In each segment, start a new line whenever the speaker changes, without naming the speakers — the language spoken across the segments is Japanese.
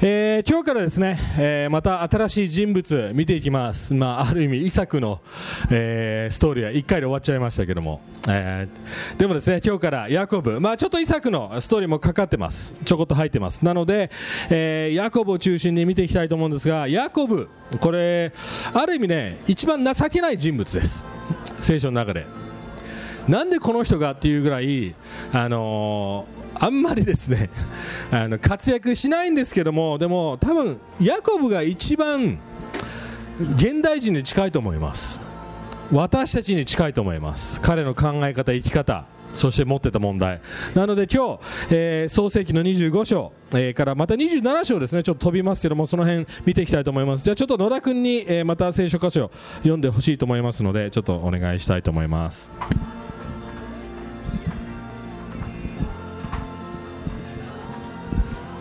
えー今日からですね、えーまた新しい人物見ていきます、まあ、ある意味、イサクの、えーストーリーは1回で終わっちゃいましたけども、えーでもですね今日からヤコブ、まあ、ちょっとイサクのストーリーもかかってます、ちょこっと入ってます、なので、えーヤコブを中心に見ていきたいと思うんですが、ヤコブ、これ、ある意味ね、一番情けない人物です、聖書の中で。なんでこの人がっていうぐらい、あのーあんまりですね あの活躍しないんですけども、でも多分ヤコブが一番現代人に近いと思います、私たちに近いと思います、彼の考え方、生き方、そして持ってた問題、なので今日、えー創世記の25章、えーからまた27章ですね、ちょっと飛びますけども、その辺見ていきたいと思います、じゃあちょっと野田君に、えーまた聖書箇所読んでほしいと思いますので、ちょっとお願いしたいと思います。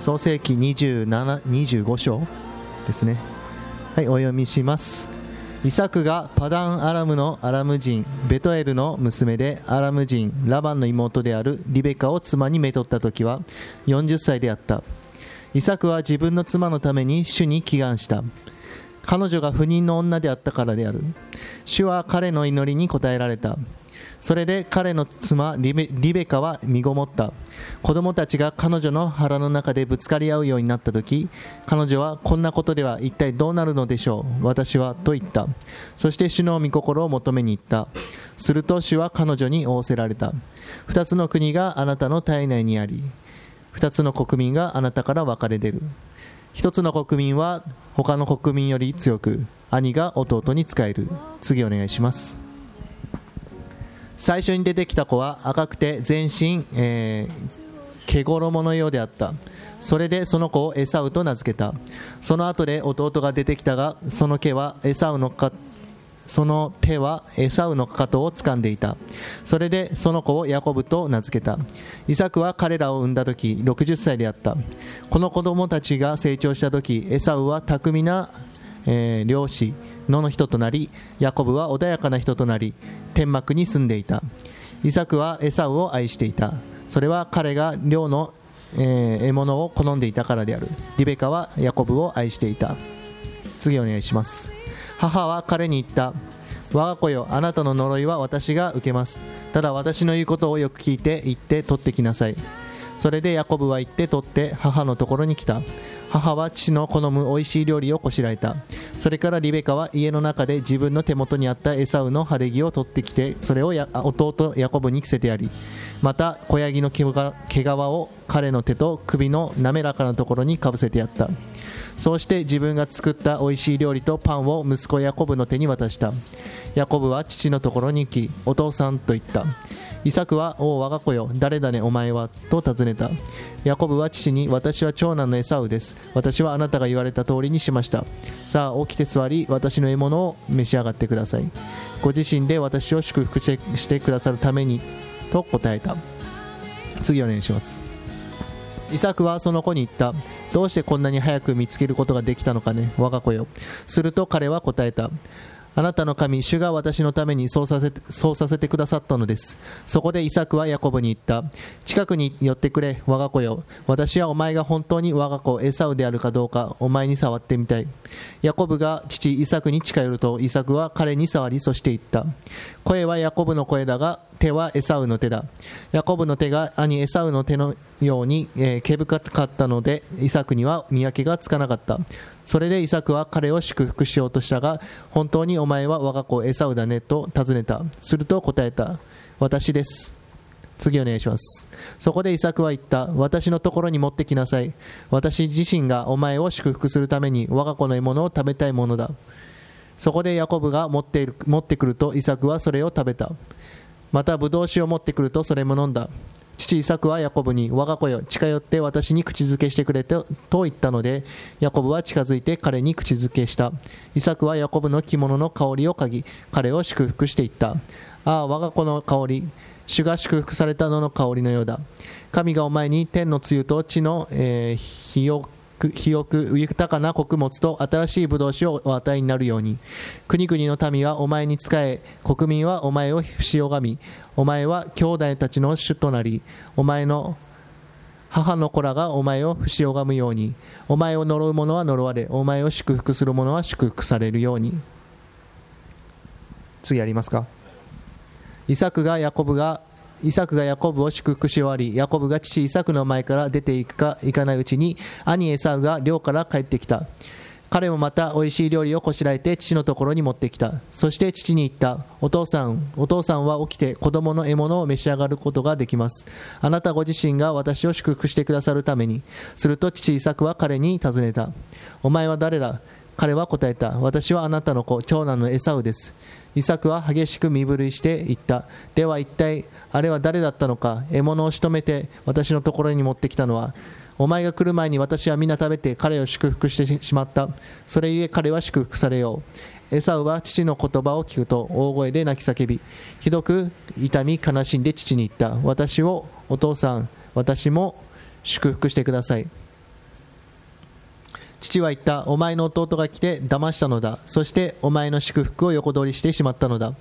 創世記27 25章ですね。はいお読みします。イサクがパダンアラムのアラム人ベトエルの娘でアラム人ラバンの妹であるリベカを妻にめとった時は40歳であった。イサクは自分の妻のために主に祈願した。彼女が不妊の女であったからである。主は彼の祈りに応えられた。それで彼の妻リベリベカは身ごもった。子供たちが彼女の腹の中でぶつかり合うようになった時彼女はこんなことでは一体どうなるのでしょう私はと言った。そして主の御心を求めに行った。すると主は彼女に仰せられた。二つの国があなたの体内にあり二つの国民があなたから分かれ出る。一つの国民は他の国民より強く兄が弟に仕える。次お願いします。最初に出てきた子は赤くて全身、えー毛衣のようであった。それでその子をエサウと名付けた。その後で弟が出てきたがその毛はエサウのかその手はエサウのかかとを掴んでいた。それでその子をヤコブと名付けた。イサクは彼らを産んだ時60歳であった。この子供たちが成長した時エサウは巧みな、えー漁師野の人となりヤコブは穏やかな人となり天幕に住んでいた。イサクはエサウを愛していた。それは彼が漁の、えー獲物を好んでいたからである。リベカはヤコブを愛していた。次お願いします。母は彼に言った。我が子よあなたの呪いは私が受けます。ただ私の言うことをよく聞いて行って取ってきなさい。それでヤコブは行って取って母のところに来た。母は父の好む美味しい料理をこしらえた。それからリベカは家の中で自分の手元にあったエサウの晴れ着を取ってきてそれを弟ヤコブに着せてやりまた子ヤギの毛毛皮を彼の手と首の滑らかなところにかぶせてやった。そうして自分が作った美味しい料理とパンを息子ヤコブの手に渡した。ヤコブは父のところに行きお父さんと言った。イサクはおお我が子よ誰だねお前は？と尋ねたヤコブは父に私は長男のエサウです。私はあなたが言われた通りにしました。さあ起きて座り私の獲物を召し上がってください。ご自身で私を祝福してしてくださるためにと答えた。次お願いしますイサクはその子に言った。どうしてこんなに早く見つけることができたのかね我が子よ。すると彼は答えた。あなたの神主が私のためにそうさせてそうさせてくださったのです。そこでイサクはヤコブに言った。近くに寄ってくれ我が子よ。私はお前が本当に我が子エサウであるかどうかお前に触ってみたい。ヤコブが父イサクに近寄るとイサクは彼に触りそして言った。声はヤコブの声だが手はエサウの手だ。ヤコブの手が兄エサウの手のように、えー毛深かったのでイサクには見分けがつかなかった。それでイサクは彼を祝福しようとしたが本当にお前は我が子エサウだねと尋ねた。すると答えた。私です。次お願いします。そこでイサクは言った。私のところに持ってきなさい。私自身がお前を祝福するために我が子の獲物を食べたいものだ。そこでヤコブが持っている持ってくるとイサクはそれを食べた。またブドウ酒を持ってくるとそれも飲んだ。父イサクはヤコブに我が子よ近寄って私に口づけしてくれと言ったのでヤコブは近づいて彼に口づけした。イサクはヤコブの着物の香りを嗅ぎ彼を祝福していった。ああ我が子の香り主が祝福されたのの香りのようだ。神がお前に天の露と地の、えー、肥沃肥沃豊かな穀物と新しいブドウ酒をお与えになるように。国々の民はお前に仕え国民はお前を不死拝みお前は兄弟たちの主となりお前の母の子らがお前を不死拝むように。お前を呪う者は呪われお前を祝福する者は祝福されるように。次やりますか？イサクがヤコブがイサクがヤコブを祝福し終わりヤコブが父イサクの前から出ていくか行かないうちに兄エサウが寮から帰ってきた。彼もまた美味しい料理をこしらえて父のところに持ってきた。そして父に言った。お父さんお父さんは起きて子供の獲物を召し上がることができます。あなたご自身が私を祝福してくださるために。すると父イサクは彼に尋ねた。お前は誰だ？彼は答えた。私はあなたの子長男のエサウです。イサクは激しく身震いして言った。では一体あれは誰だったのか獲物を仕留めて私のところに持ってきたのはお前が来る前に私は皆食べて彼を祝福してしまった。それゆえ彼は祝福されよう。エサウは父の言葉を聞くと大声で泣き叫びひどく痛み悲しんで父に言った。私をお父さん私も祝福してください。父は言ったお前の弟が来て騙したのだ。そしてお前の祝福を横取りしてしまったのだ。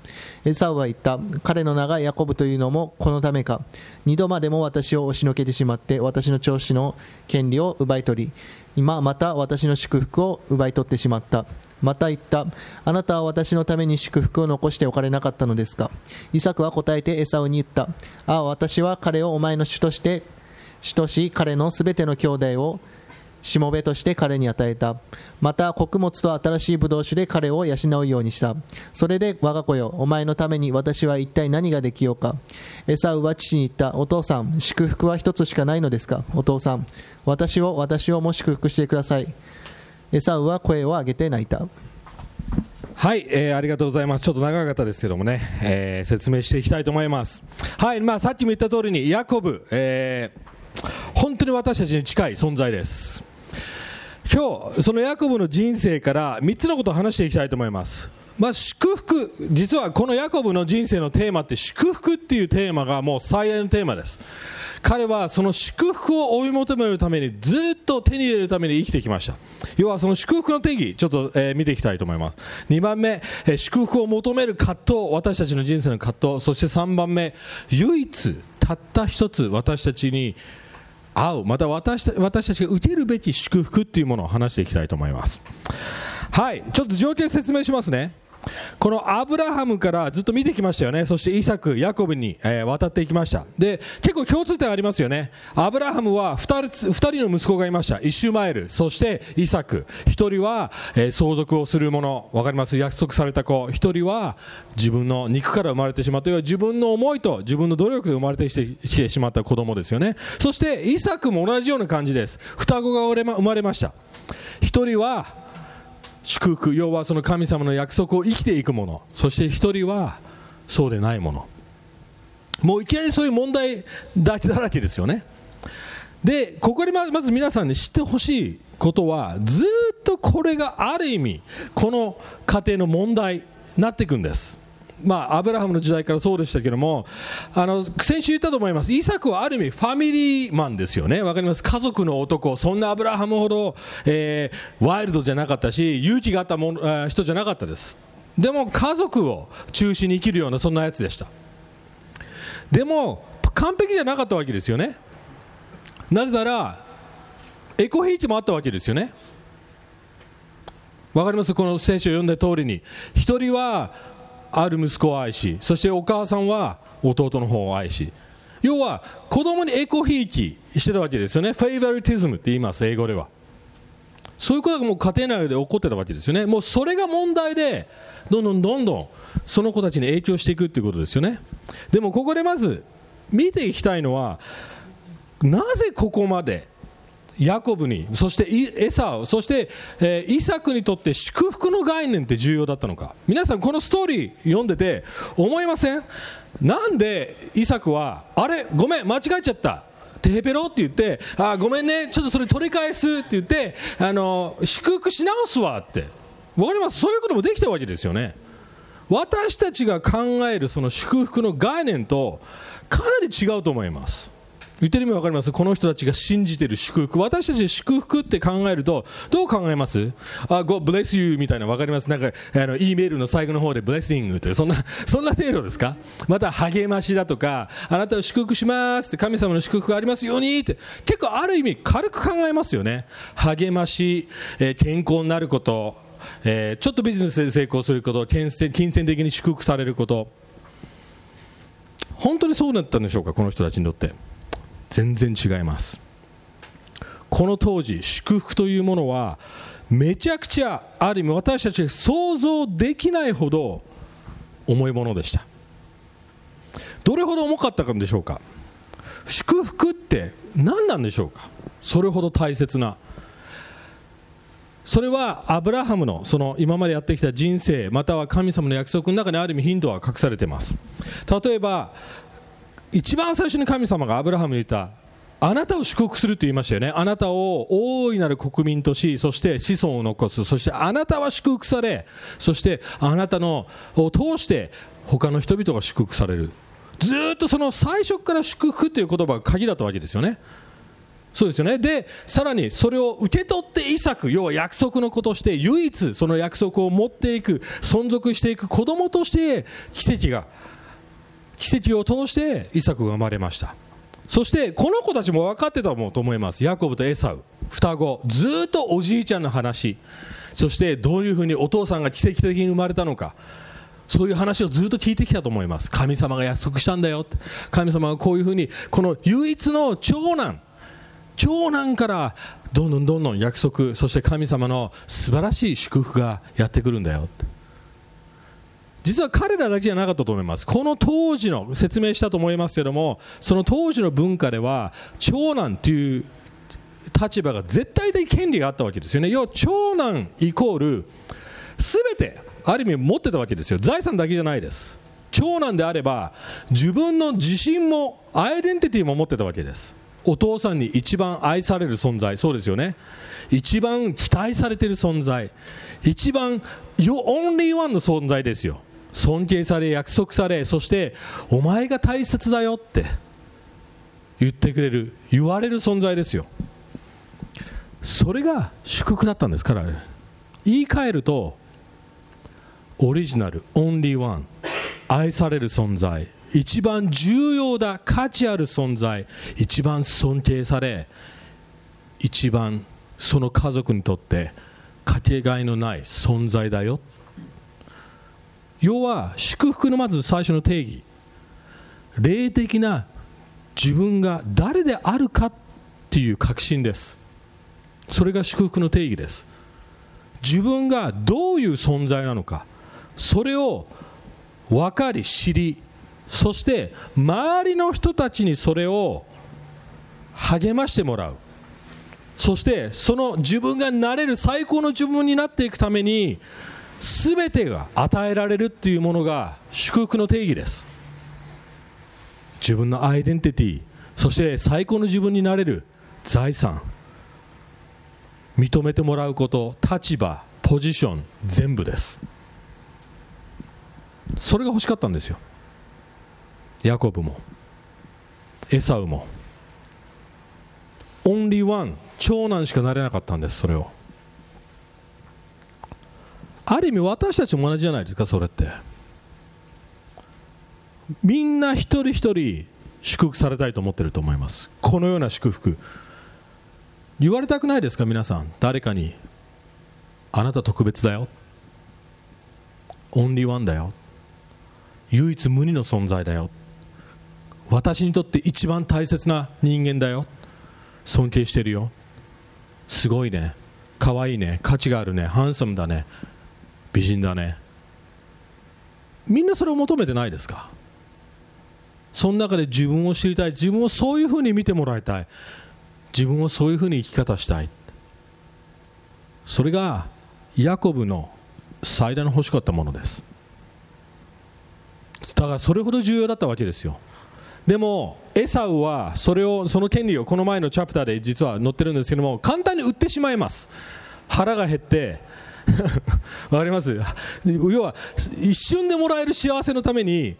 エサウは言った彼の名がヤコブというのもこのためか。二度までも私を押しのけてしまって私の調子の権利を奪い取り今また私の祝福を奪い取ってしまった。また言ったあなたは私のために祝福を残しておかれなかったのですか。イサクは答えてエサウに言った。ああ私は彼をお前の主として主とし彼のすべての兄弟をしもべとして彼に与えた。また穀物と新しいブドウ酒で彼を養うようにした。それで我が子よお前のために私は一体何ができようか。エサウは父に言った。お父さん祝福は一つしかないのですか？お父さん私を私をも祝福してください。エサウは声を上げて泣いた。
はい、えーありがとうございます。ちょっと長かったですけどもね、えー説明していきたいと思います。はい、まあさっきも言った通りにヤコブ、えー本当に私たちに近い存在です。今日そのヤコブの人生から3つのことを話していきたいと思います。まあ、祝福、実はこのヤコブの人生のテーマって祝福っていうテーマがもう最大のテーマです。彼はその祝福を追い求めるためにずっと手に入れるために生きてきました。要はその祝福の定義、ちょっと、えー見ていきたいと思います。2番目、えー祝福を求める葛藤、私たちの人生の葛藤、そして3番目、唯一、たった一つ私たちに会う、また私た私たちが受けるべき祝福っていうものを話していきたいと思います。はい、ちょっと条件説明しますね。このアブラハムからずっと見てきましたよね、そしてイサク、ヤコブに、えー渡っていきました、で結構共通点ありますよね、アブラハムは 2, 人二人の息子がいました、イシュマエル、そしてイサク、1人は、えー相続をする者、分かります、約束された子、1人は自分の肉から生まれてしまった、要は自分の思いと自分の努力で生まれてきてしまった子供ですよね、そしてイサクも同じような感じです、双子が生まれました。1人は祝福。要はその神様の約束を生きていくもの。そして一人はそうでないもの。もういきなりそういう問題だらけですよね。でここでまず皆さんに知ってほしいことはずっとこれがある意味この家庭の問題になっていくんです。まあ、アブラハムの時代からそうでしたけどもあの先週言ったと思います。イサクはある意味ファミリーマンですよね。わかります？家族の男。そんなアブラハムほど、えーワイルドじゃなかったし勇気があったものあー人じゃなかったです。でも家族を中心に生きるようなそんなやつでした。でも完璧じゃなかったわけですよね。なぜならエコ兵器もあったわけですよね。わかります？この聖書を読んだ通りに。一人はある息子を愛しそしてお母さんは弟の方を愛し要は子供にエコひいきしてたわけですよね。フェイバリティズムって言います英語では。そういうことがもう家庭内で起こってたわけですよね。もうそれが問題でどんどんどんどんその子たちに影響していくっていうことですよね。でもここでまず見ていきたいのはなぜここまでヤコブにそしてイエサウそして、えイサクにとって祝福の概念って重要だったのか。皆さんこのストーリー読んでて思いません？なんでイサクはあれ？ごめん間違えちゃった。テヘペロって言ってあごめんね。ちょっとそれ取り返すって言ってあの祝福し直すわって。わかります？そういうこともできたわけですよね。私たちが考えるその祝福の概念とかなり違うと思います。言ってる意味わかります？この人たちが信じてる祝福。私たち祝福って考えると、どう考えます？あ、God bless you みたいなわかります？なんか、あの、E メールの最後の方で blessing という、そんな、そんな程度ですか？また励ましだとか、あなたを祝福しますって神様の祝福がありますようにって、結構ある意味軽く考えますよね。励まし、えー、健康になること、えー、ちょっとビジネスで成功すること、金銭的に祝福されること。本当にそうだったんでしょうか、この人たちにとって。全然違います。この当時祝福というものはめちゃくちゃある意味私たちが想像できないほど重いものでした。どれほど重かったかでしょうか？祝福って何なんでしょうか？それほど大切な。それはアブラハムのその今までやってきた人生または神様の約束の中にある意味ヒントは隠されています。例えば一番最初に神様がアブラハムに言ったあなたを祝福すると言いましたよね。あなたを大いなる国民としそして子孫を残す。そしてあなたは祝福されそしてあなたのを通して他の人々が祝福される。ずっとその最初から祝福という言葉が鍵だったわけですよね。そうですよね。でさらにそれを受け取ってイサク要は約束の子として唯一その約束を持っていく存続していく子供として奇跡が奇跡を通してイサクが生まれました。そしてこの子たちも分かってたと思います。ヤコブとエサウ。双子。ずっとおじいちゃんの話。そしてどういうふうにお父さんが奇跡的に生まれたのか。そういう話をずっと聞いてきたと思います。神様が約束したんだよ。神様がこういうふうにこの唯一の長男。長男からどんどんどんどん約束。そして神様の素晴らしい祝福がやってくるんだよ。実は彼らだけじゃなかったと思います。この当時の説明したと思いますけどもその当時の文化では長男という立場が絶対的権利があったわけですよね。要は長男イコール全てある意味持ってたわけですよ。財産だけじゃないです。長男であれば自分の自信もアイデンティティも持ってたわけです。お父さんに一番愛される存在。そうですよね。一番期待されてる存在。一番 You're only one の存在ですよ。尊敬され約束されそしてお前が大切だよって言ってくれる言われる存在ですよ。それが祝福だったんです。から言い換えるとオリジナルオンリーワン愛される存在一番重要だ価値ある存在一番尊敬され一番その家族にとってかけがえのない存在だよ要は祝福のまず最初の定義霊的な自分が誰であるかっていう確信です。それが祝福の定義です。自分がどういう存在なのか。それを分かり知りそして周りの人たちにそれを励ましてもらう。そしてその自分がなれる最高の自分になっていくために全てが与えられるっていうものが祝福の定義です。自分のアイデンティティそして最高の自分になれる財産。認めてもらうこと立場ポジション全部です。それが欲しかったんですよ。ヤコブも。エサウも。オンリーワン長男しかなれなかったんですそれを。ある意味私たちも同じじゃないですかそれって。みんな一人一人祝福されたいと思ってると思います。このような祝福。言われたくないですか皆さん。誰かに。あなた特別だよ。オンリーワンだよ。唯一無二の存在だよ。私にとって一番大切な人間だよ。尊敬してるよ。すごいね。可愛いね。価値があるね。ハンサムだね。美人だね。みんなそれを求めてないですか？その中で自分を知りたい。自分をそういうふうに見てもらいたい。自分をそういうふうに生き方したい。それがヤコブの最大の欲しかったものです。だからそれほど重要だったわけですよ。でもエサウはそれをその権利をこの前のチャプターで実は載ってるんですけども簡単に売ってしまいます。腹が減って わかります？要は一瞬でもらえる幸せのために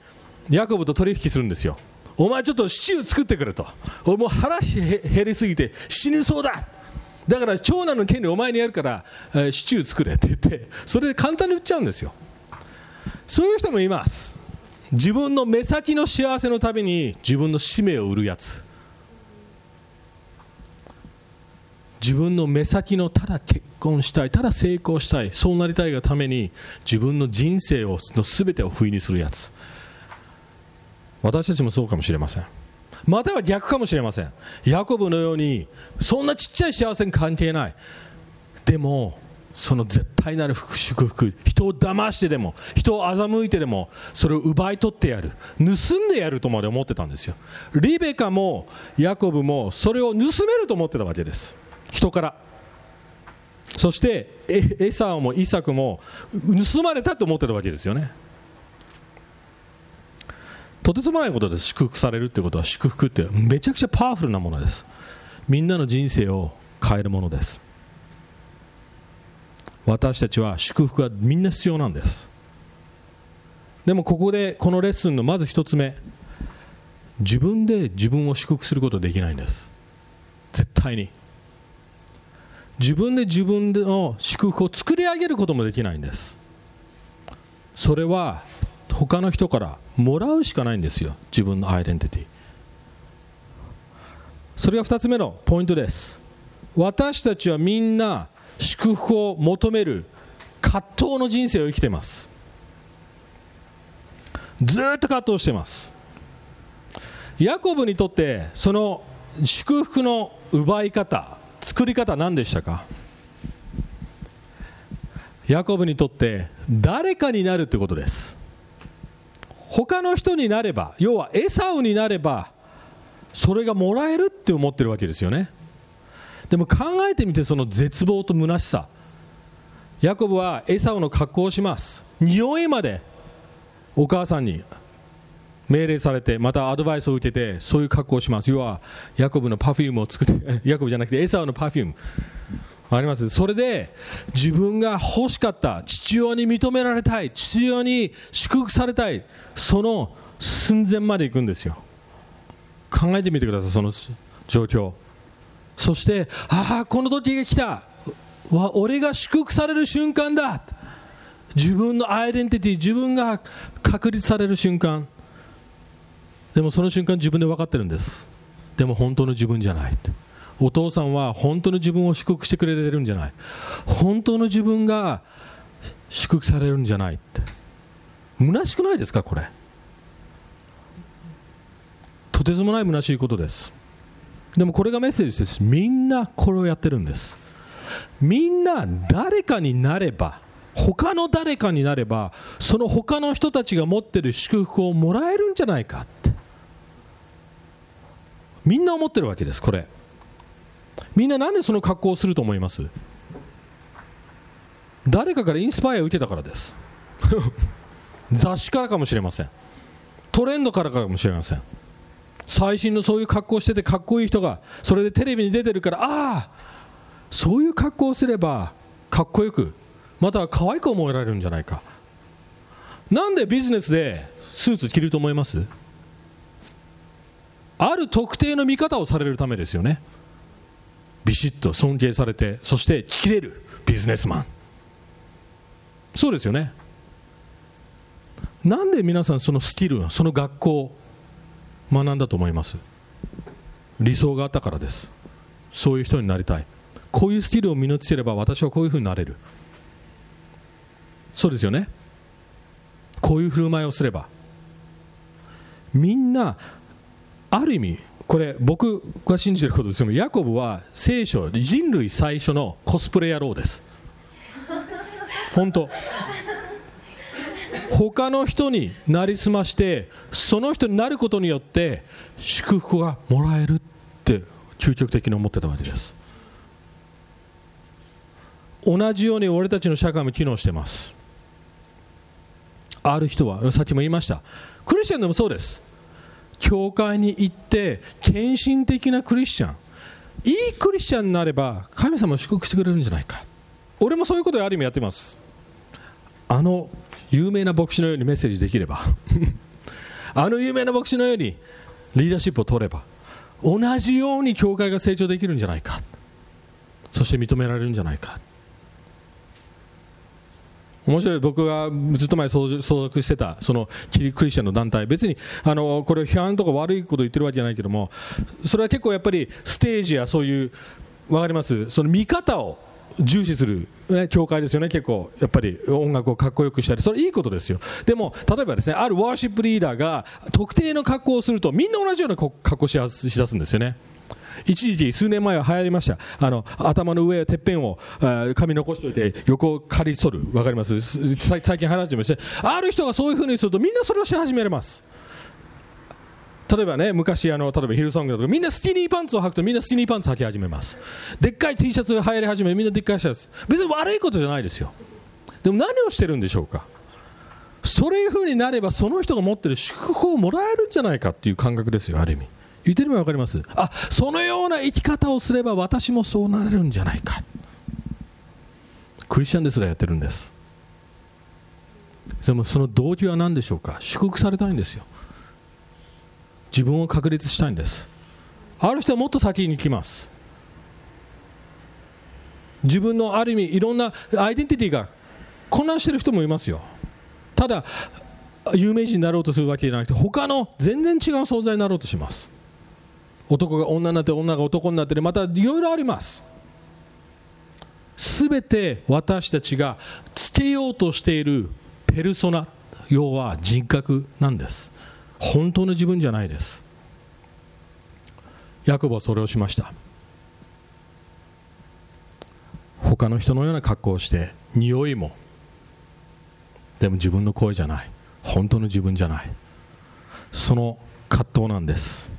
ヤコブと取引するんですよ。お前ちょっとシチュー作ってくれと。俺もう腹減りすぎて死ぬそうだ。だから長男の権利お前にやるから、え、シチュー作れって言ってそれで簡単に売っちゃうんですよ。そういう人もいます。自分の目先の幸せのために自分の使命を売るやつ。自分の目先のただ結婚したいただ成功したいそうなりたいがために自分の人生をの全てを不意にするやつ。私たちもそうかもしれません。または逆かもしれません。ヤコブのようにそんなちっちゃい幸せに関係ない。でもその絶対なる祝福人を騙してでも人を欺いてでもそれを奪い取ってやる。盗んでやるとまで思ってたんですよ。リベカもヤコブもそれを盗めると思ってたわけです。人から。そしてエサオもイサクも盗まれたと思ってたわけですよね。とてつもないことです。祝福されるってことは。祝福ってめちゃくちゃパワフルなものです。みんなの人生を変えるものです。私たちは祝福がみんな必要なんです。でもここでこのレッスンのまず1つ目。自分で自分を祝福することはできないんです。絶対に。自分で自分の祝福を作り上げることもできないんです。それは他の人からもらうしかないんですよ。自分のアイデンティティ。それが2つ目のポイントです。私たちはみんな祝福を求める葛藤の人生を生きています。ずっと葛藤してます。ヤコブにとってその祝福の奪い方作り方何でしたか？ヤコブにとって誰かになるってことです。他の人になれば要はエサウになればそれがもらえるって思ってるわけですよね。でも考えてみてその絶望と虚しさ。ヤコブはエサウの格好をします。匂いまでお母さんに命令されてまたアドバイスを受けてそういう格好をします。要はヤコブの perfume を作って ヤコブじゃなくてエサウの perfume。あります。それで自分が欲しかった父親に認められたい父親に祝福されたいその寸前まで行くんですよ。考えてみてくださいその状況。そしてああこの時が来た。わ俺が祝福される瞬間だ。自分のアイデンティティ自分が確立される瞬間。でもその瞬間自分で分かってるんです。でも本当の自分じゃないお父さんは本当の自分を祝福してくれてるんじゃない。本当の自分が祝福されるんじゃないって。虚しくないですかこれ。とてつもない虚しいことです。でもこれがメッセージです。みんなこれをやってるんです。みんな誰かになれば他の誰かになればその他の人たちが持ってる祝福をもらえるんじゃないか。みんな思ってるわけですこれ。みんななんでその格好をすると思います？誰かからインスパイアを受けたからです。雑誌からかもしれません。トレンドからかもしれません。最新のそういう格好をしててかっこいい人がそれでテレビに出てるからああそういう格好をすればかっこよくまたは可愛く思えられるんじゃないか。なんでビジネスでスーツ着ると思います？ある特定の見方をされるためですよね。ビシッと尊敬されてそして着れるビジネスマン。そうですよね。なんで皆さんそのスキルその学校学んだと思います？理想があったからです。そういう人になりたい。こういうスキルを身につければ私はこういうふうになれる。そうですよね。こういう振る舞いをすれば。みんなある意味これ僕が信じてることですけどヤコブは聖書人類最初のコスプレ野郎です。本当。他の人になりすましてその人になることによって祝福がもらえるって究極的に思ってたわけです。同じように俺たちの社会も機能してます。ある人はさっきも言いました。クリスチャンでもそうです。教会に行って献身的なクリスチャン。いいクリスチャンになれば神様を祝福してくれるんじゃないか。俺もそういうことをある意味やってます。あの有名な牧師のようにメッセージできれば。あの有名な牧師のようにリーダーシップを取れば同じように教会が成長できるんじゃないか。そして認められるんじゃないか。面白い。僕がずっと前相続してたそのキリクリスチャンの団体。別にあのこれ批判とか悪いこと言ってるわけじゃないけどもそれは結構やっぱりステージやそういう分かります？その見方を重視する、ね、教会ですよね、結構、やっぱり音楽をかっこよくしたり、それいいことですよ、でも例えばですねあるワーシップリーダーが特定の格好をすると、みんな同じような格好ししだすんですよね。一時、数年前は流行りました、あの頭の上、てっぺんを髪残しておいて、横を刈り取る、分かります？最近流行ってまして、ある人がそういうふうにすると、みんなそれをし始めます。例えばね、昔あの、例えばヒルソングだとか、みんなスキニーパンツを履くとみんなスキニーパンツ履き始めます。でっかい T シャツが流行り始め、みんなでっかいシャツ。別に悪いことじゃないですよ。でも何をしてるんでしょうか？そういうふうになれば、その人が持ってる祝福をもらえるんじゃないかっていう感覚ですよ、ある意味。言ってる意味分かります？あそのような生き方をすれば私もそうなれるんじゃないか。クリスチャンですらやってるんです。でもその動機は何でしょうか？祝福されたいんですよ。自分を確立したいんです。ある人はもっと先に来ます。自分のある意味いろんなアイデンティティが混乱してる人もいますよ。ただ有名人になろうとするわけじゃなくて他の全然違う存在になろうとします。男が女になって女が男になってまたいろいろあります。すべて私たちがつけようとしているペルソナ要は人格なんです。本当の自分じゃないです。ヤコブはそれをしました。他の人のような格好をして匂いも。でも自分の声じゃない。本当の自分じゃない。その葛藤なんです。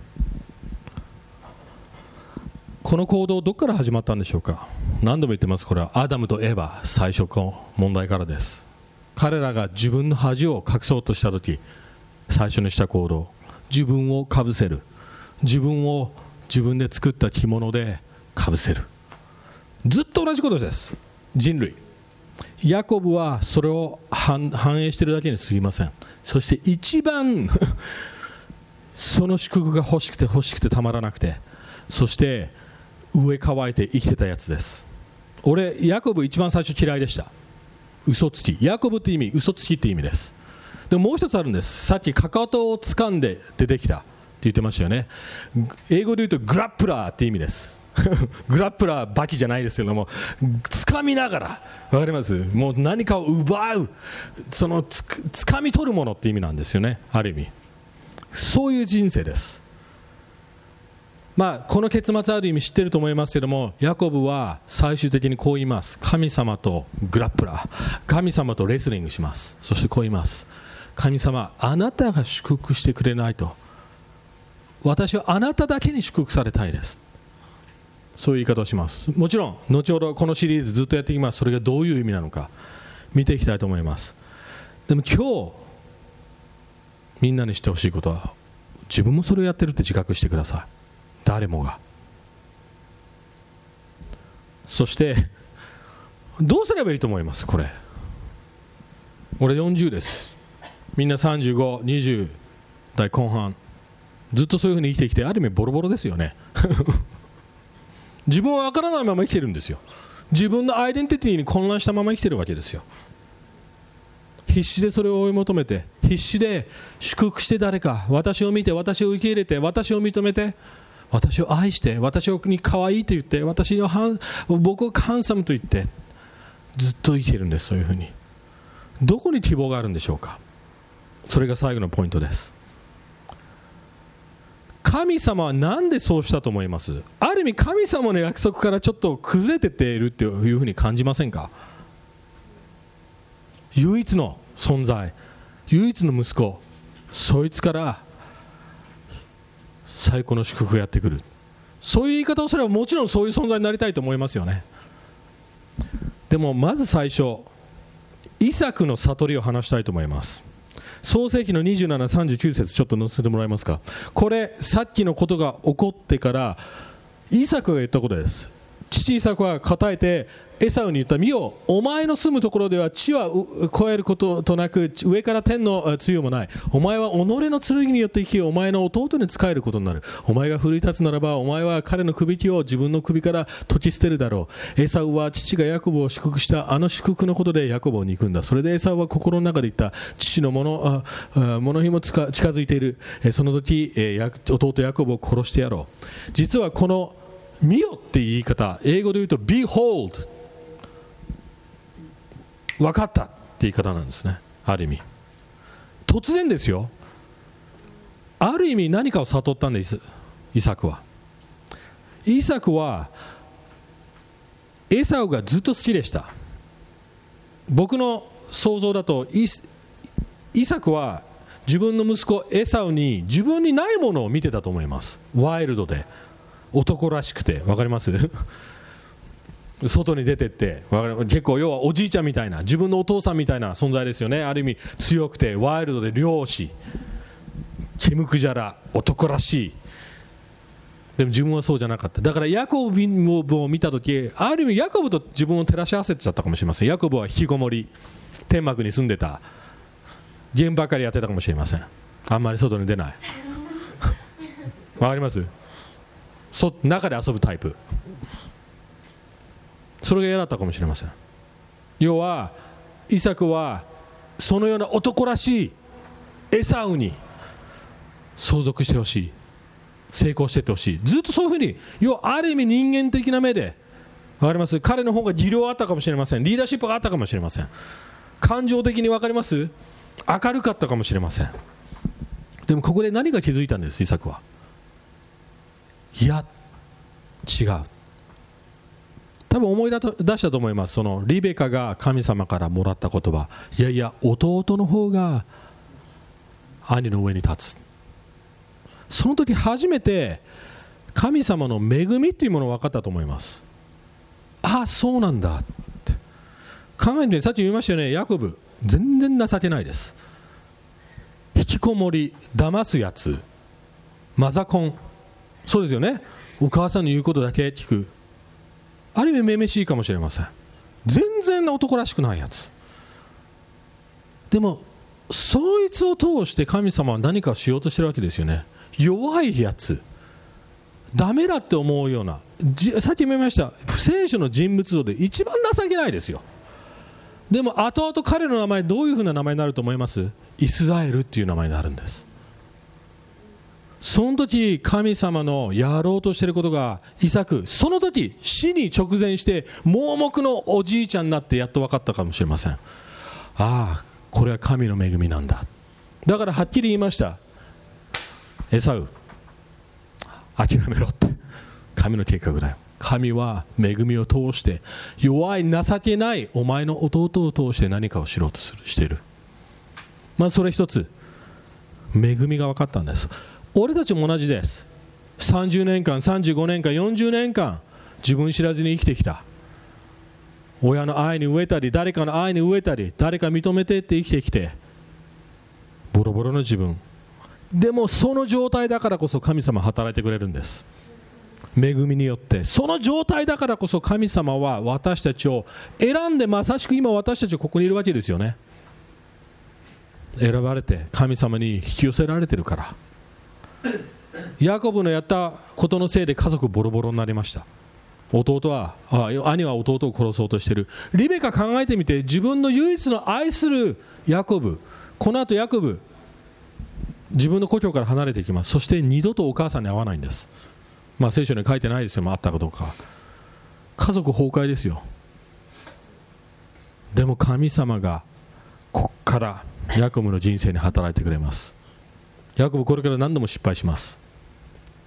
この行動どこから始まったんでしょうか？何度も言ってます。これはアダムとエヴァ最初の問題からです。彼らが自分の恥を隠そうとした時最初にした行動自分をかぶせる。自分を自分で作った着物でかぶせる。ずっと同じことです。人類。ヤコブはそれを反映しているだけに過ぎません。そして一番 その祝福が欲しくて欲しくてたまらなくてそして植え乾いて生きてたやつです。俺ヤコブ一番最初嫌いでした。嘘つき。ヤコブって意味嘘つきって意味です。でももう一つあるんです。さっきかかとを掴んで出てきた。って言ってましたよね。英語で言うとグラップラーって意味です。グラップラーバキじゃないですけども掴みながら。分かります？もう何かを奪う。そのつ掴み取るものって意味なんですよね。ある意味。そういう人生です。まあ、この結末ある意味知ってると思いますけどもヤコブは最終的にこう言います。神様とグラップラー。神様とレスリングします。そしてこう言います。神様あなたが祝福してくれないと。私はあなただけに祝福されたいです。そういう言い方をします。もちろん後ほどこのシリーズずっとやっていきます。それがどういう意味なのか見ていきたいと思います。でも今日みんなにしてほしいことは自分もそれをやってるって自覚してください。誰もが。そしてどうすればいいと思います？これ。俺40です。みんな3520代後半。ずっとそういうふうに生きてきてある意味ボロボロですよね。自分は分からないまま生きてるんですよ。自分のアイデンティティに混乱したまま生きてるわけですよ。必死でそれを追い求めて必死で祝福して誰か私を見て私を受け入れて私を認めて私を愛して私に可愛いと言って私を僕をハンサムと言ってずっと生きているんですそういうふうに。どこに希望があるんでしょうか？それが最後のポイントです。神様は何でそうしたと思います？ある意味神様の約束からちょっと崩れてっているっていうふうに感じませんか？唯一の存在唯一の息子そいつから最高の祝福がやってくる。そういう言い方をすればもちろんそういう存在になりたいと思いますよね。でもまず最初イサクの悟りを話したいと思います。創世紀の2739節ちょっと載せてもらえますか。これさっきのことが起こってからイサクが言ったことです。父イサクは答えてエサウに言った見よお前の住むところでは地は超えることとなく上から天の露もない。お前は己の剣によって生きお前の弟に仕えることになる。お前が奮い立つならばお前は彼の首輝を自分の首から解き捨てるだろう。エサウは父がヤコブを祝福したあの祝福のことでヤコブを憎んだ。それでエサウは心の中で言った父の物物にも近づいている。その時弟ヤコブを殺してやろう。実はこの見よって言い方英語で言うと Behold 分かったって言い方なんですね。ある意味。突然ですよ。ある意味何かを悟ったんですイサクは。イサクはエサウがずっと好きでした。僕の想像だとイサクは自分の息子エサウに自分にないものを見てたと思います。ワイルドで。男らしくて分かります？外に出てって結構要はおじいちゃんみたいな自分のお父さんみたいな存在ですよね。ある意味強くてワイルドで漁師毛むくじゃら男らしい。でも自分はそうじゃなかった。だからヤコブを見た時ある意味ヤコブと自分を照らし合わせちゃったかもしれません。ヤコブは引きこもり天幕に住んでた。ゲームばかりやってたかもしれません。あんまり外に出ない。わかります？そ中で遊ぶタイプ。それが嫌だったかもしれません。要はイサクはそのような男らしいエサウに相続してほしい。成功していってほしい。ずっとそういうふうに要はある意味人間的な目で分かります？彼の方が技量あったかもしれません。リーダーシップがあったかもしれません。感情的に分かります？明るかったかもしれません。でもここで何が気づいたんです？イサクは。いや違う。多分思い出したと思います。そのリベカが神様からもらった言葉。いやいや弟の方が兄の上に立つ。その時初めて神様の恵みっていうものが分かったと思います。ああそうなんだ。って。考えてさっき言いましたよね。ヤコブ全然情けないです。引きこもり騙すやつ。マザコン。そうですよね。お母さんの言うことだけ聞く。ある意味めめしいかもしれません。全然男らしくないやつ。でもそいつを通して神様は何かしようとしてるわけですよね。弱いやつ。ダメだって思うような。さっきも言いました。聖書の人物像で一番情けないですよ。でも後々彼の名前どういうふうな名前になると思います？イスラエルっていう名前になるんです。その時神様のやろうとしていることがイサクその時死に直前して盲目のおじいちゃんになってやっと分かったかもしれません。ああこれは神の恵みなんだ。だからはっきり言いました。エサウ諦めろって。神の計画だよ。神は恵みを通して弱い情けないお前の弟を通して何かを知ろうとするしている。まずそれ一つ恵みが分かったんです。俺たちも同じです。30年間35年間40年間自分知らずに生きてきた。親の愛に飢えたり誰かの愛に飢えたり誰か認めてって生きてきてボロボロの自分。でもその状態だからこそ神様働いてくれるんです。恵みによって。その状態だからこそ神様は私たちを選んでまさしく今私たちはここにいるわけですよね。選ばれて神様に引き寄せられてるから。ヤコブのやったことのせいで家族ボロボロになりました。弟はあ兄は弟を殺そうとしている。リベカ考えてみて自分の唯一の愛するヤコブこの後ヤコブ自分の故郷から離れていきます。そして二度とお母さんに会わないんです。まあ聖書に書いてないですよ。あったかどうか家族崩壊ですよ。でも神様がここからヤコブの人生に働いてくれます。ヤコブこれから何度も失敗します。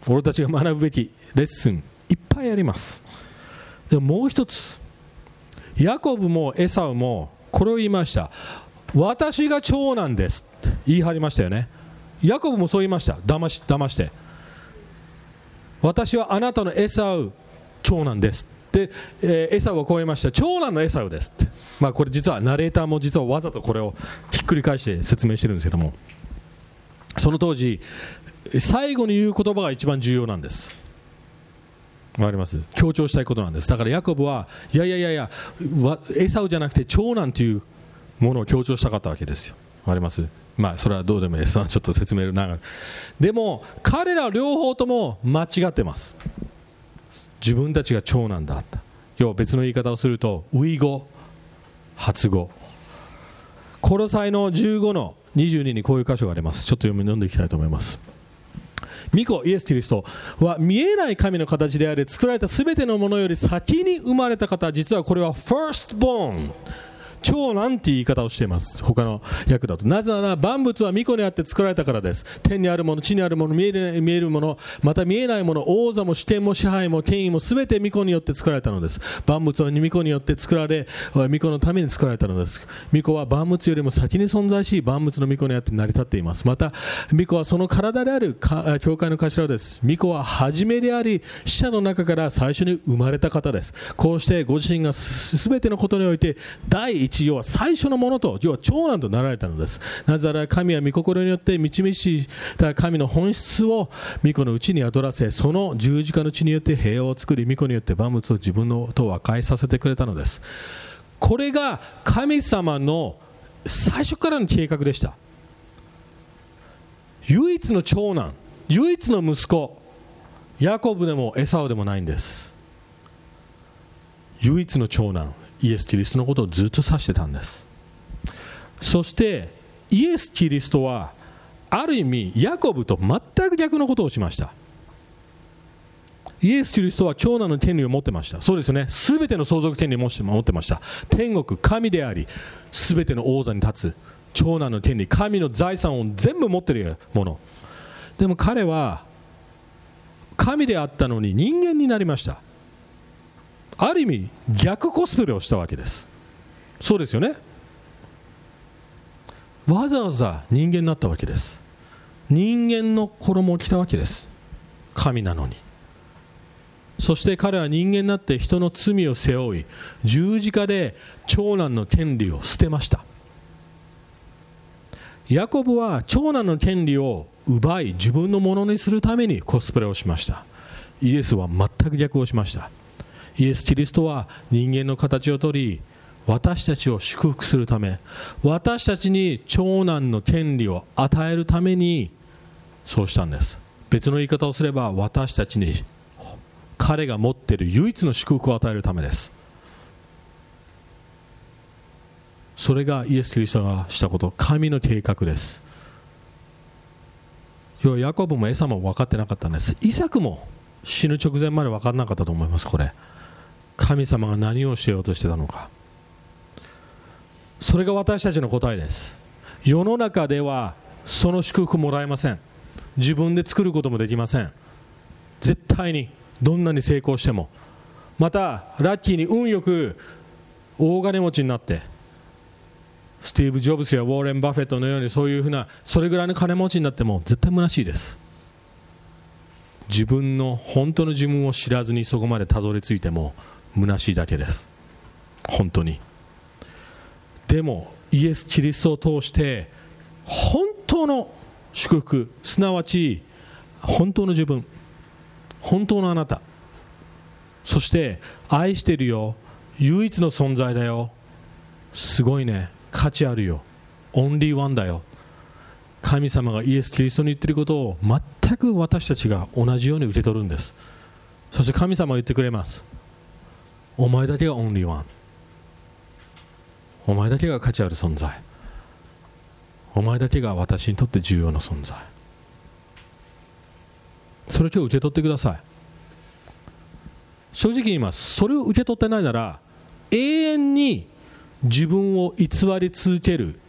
俺たちが学ぶべきレッスンいっぱいあります。でももう一つ。ヤコブもエサウもこれを言いました。私が長男です。って言い張りましたよね。ヤコブもそう言いました。騙し騙して。私はあなたのエサウ長男です。で、えー、エサウをこう言いました。長男のエサウですって、まあ、これ実はナレーターも実はわざとこれをひっくり返して説明してるんですけども。その当時最後に言う言葉が一番重要なんです。わかります？強調したいことなんです。だからヤコブはいやいやいやいやエサウじゃなくて長男というものを強調したかったわけですよ。わかります？まあそれはどうでもいい。ですちょっと説明長くでも彼ら両方とも間違ってます。自分たちが長男だった。要は別の言い方をするとウイ語発語コロサイの15の22にこういう箇所があります。ちょっと読み読んでいきたいと思います。巫女イエス・キリスト。は見えない神の形であり作られた全てのものより先に生まれた方。実はこれはファーストボーン長男って言い方をしています。他の訳だと。なぜなら万物は巫女にあって作られたからです。天にあるもの地にあるもの見える見えるものまた見えないもの王座も視点も支配も権威も全て巫女によって作られたのです。万物は巫女によって作られ巫女のために作られたのです。巫女は万物よりも先に存在し万物の巫女にあって成り立っています。また巫女はその体である教会の頭です。巫女は初めであり死者の中から最初に生まれた方です。こうしてご自身が全てのことにおいて第一要は最初のものと要は長男となられたのです。なぜなら神は御心によって導した神の本質を御子のうちに宿らせその十字架の血によって平和を作り御子によって万物を自分のと和解させてくれたのです。これが神様の最初からの計画でした。唯一の長男唯一の息子ヤコブでもエサウでもないんです。唯一の長男。イエス・キリストのことをずっと指してたんです。そしてイエス・キリストはある意味ヤコブと全く逆のことをしました。イエス・キリストは長男の権利を持ってました。そうですよね。すべての相続権利を持ってました。天国神でありすべての王座に立つ長男の権利神の財産を全部持ってるもの。でも彼は神であったのに人間になりました。ある意味逆コスプレをしたわけです。そうですよね。わざわざ人間になったわけです。人間の衣を着たわけです。神なのに。そして彼は人間になって人の罪を背負い十字架で長男の権利を捨てました。ヤコブは長男の権利を奪い自分のものにするためにコスプレをしました。イエスは全く逆をしました。イエス・キリストは人間の形をとり私たちを祝福するため私たちに長男の権利を与えるためにそうしたんです。別の言い方をすれば私たちに彼が持っている唯一の祝福を与えるためです。それがイエス・キリストがしたこと神の計画です。要はヤコブもエサも分かってなかったんです。イサクも死ぬ直前まで分からなかったと思いますこれ。神様が何をしようとしてたのか。それが私たちの答えです。世の中ではその祝福もらえません。自分で作ることもできません。絶対にどんなに成功しても。またラッキーに運よく大金持ちになってスティーブ・ジョブスやウォーレン・バフェットのようにそういうふうなそれぐらいの金持ちになっても絶対虚しいです。自分の本当の自分を知らずにそこまでたどり着いても虚しいだけです。本当に。でもイエス・キリストを通して本当の祝福すなわち本当の自分本当のあなたそして愛してるよ唯一の存在だよすごいね価値あるよオンリーワンだよ神様がイエス・キリストに言ってることを全く私たちが同じように受け取るんです。そして神様は言ってくれます。お前だけがオンリーワンお前だけが価値ある存在。お前だけが私にとって重要な存在。それを今日受け取ってください。正直言います。それを受け取ってないなら永遠に自分を偽り続ける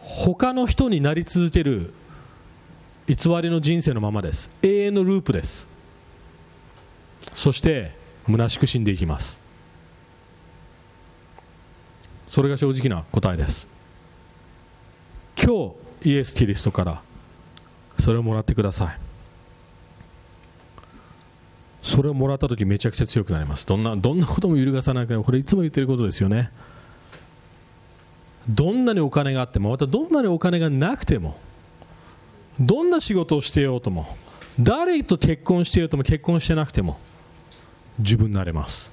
他の人になり続ける偽りの人生のままです。永遠のループです。そして虚しく死んでいきます。それが正直な答えです。今日イエス・キリストからそれをもらってください。それをもらった時めちゃくちゃ強くなります。どんなどんなことも揺るがさないからこれいつも言ってることですよね。どんなにお金があってもまたどんなにお金がなくてもどんな仕事をしてようとも誰と結婚してようとも結婚してなくても自分になれます。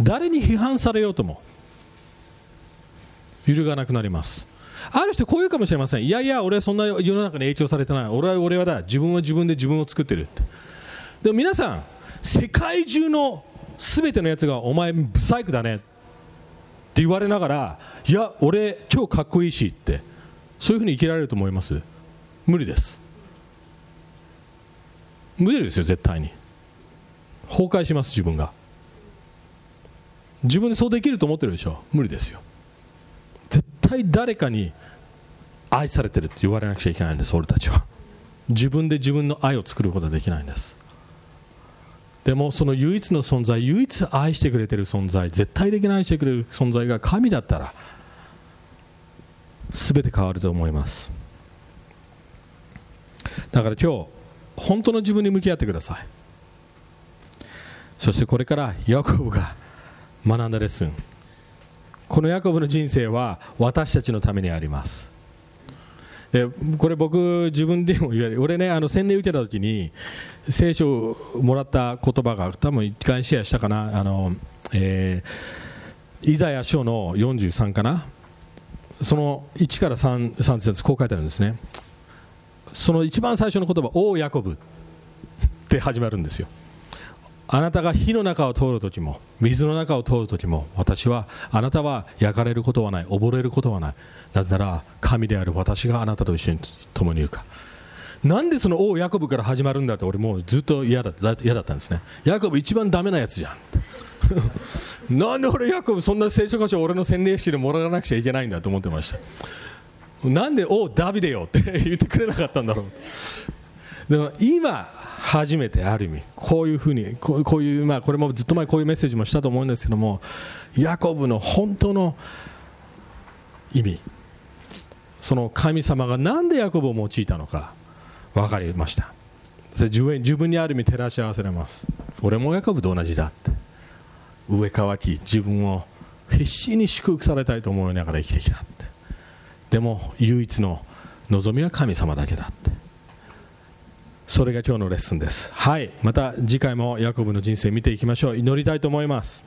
誰に批判されようとも揺るがなくなります。ある人こういうかもしれません。いやいや俺はそんな世の中に影響されてない。俺は俺はだ。自分は自分で自分を作ってるって。でも皆さん世界中の全てのやつがお前ブサイクだね。って言われながらいや俺超かっこいいしって。そういうふうに生きられると思います？無理です。無理ですよ絶対に。崩壊します自分が。自分でそうできると思ってるでしょ。無理ですよ。対誰かに愛されてるって言われなくちゃいけないんです俺たちは。自分で自分の愛を作ることはできないんです。でもその唯一の存在唯一愛してくれてる存在絶対的に愛してくれる存在が神だったら全て変わると思います。だから今日本当の自分に向き合ってください。そしてこれからヤコブが学んだレッスン。このヤコブの人生は私たちのためにあります。でこれ僕自分でも言われ俺ねあの洗礼受けた時に聖書をもらった言葉が多分一回シェアしたかな。あの、えー、イザヤ書の43かな。その1から 3, 3節こう書いてあるんですね。その一番最初の言葉「おおヤコブ」って始まるんですよ。あなたが火の中を通るときも水の中を通るときも私はあなたは焼かれることはない溺れることはない。なぜなら神である私があなたと一緒に共にいるか。なんでその王ヤコブから始まるんだって俺もうずっと嫌だ嫌だったんですね。ヤコブ一番ダメなやつじゃん。なんで俺ヤコブそんな聖書箇所俺の洗礼式でもらわなくちゃいけないんだと思ってました。なんでおダビデよって言ってくれなかったんだろう。でも今初めてある意味こういうふうにこういう、まあ、これもずっと前こういうメッセージもしたと思うんですけどもヤコブの本当の意味その神様がなんでヤコブを用いたのか分かりました。自分にある意味照らし合わせられます。俺もヤコブと同じだって。上乾き自分を必死に祝福されたいと思いながら生きてきたって。でも唯一の望みは神様だけだって。それが今日のレッスンです。はい。また次回もヤコブの人生見ていきましょう。祈りたいと思います。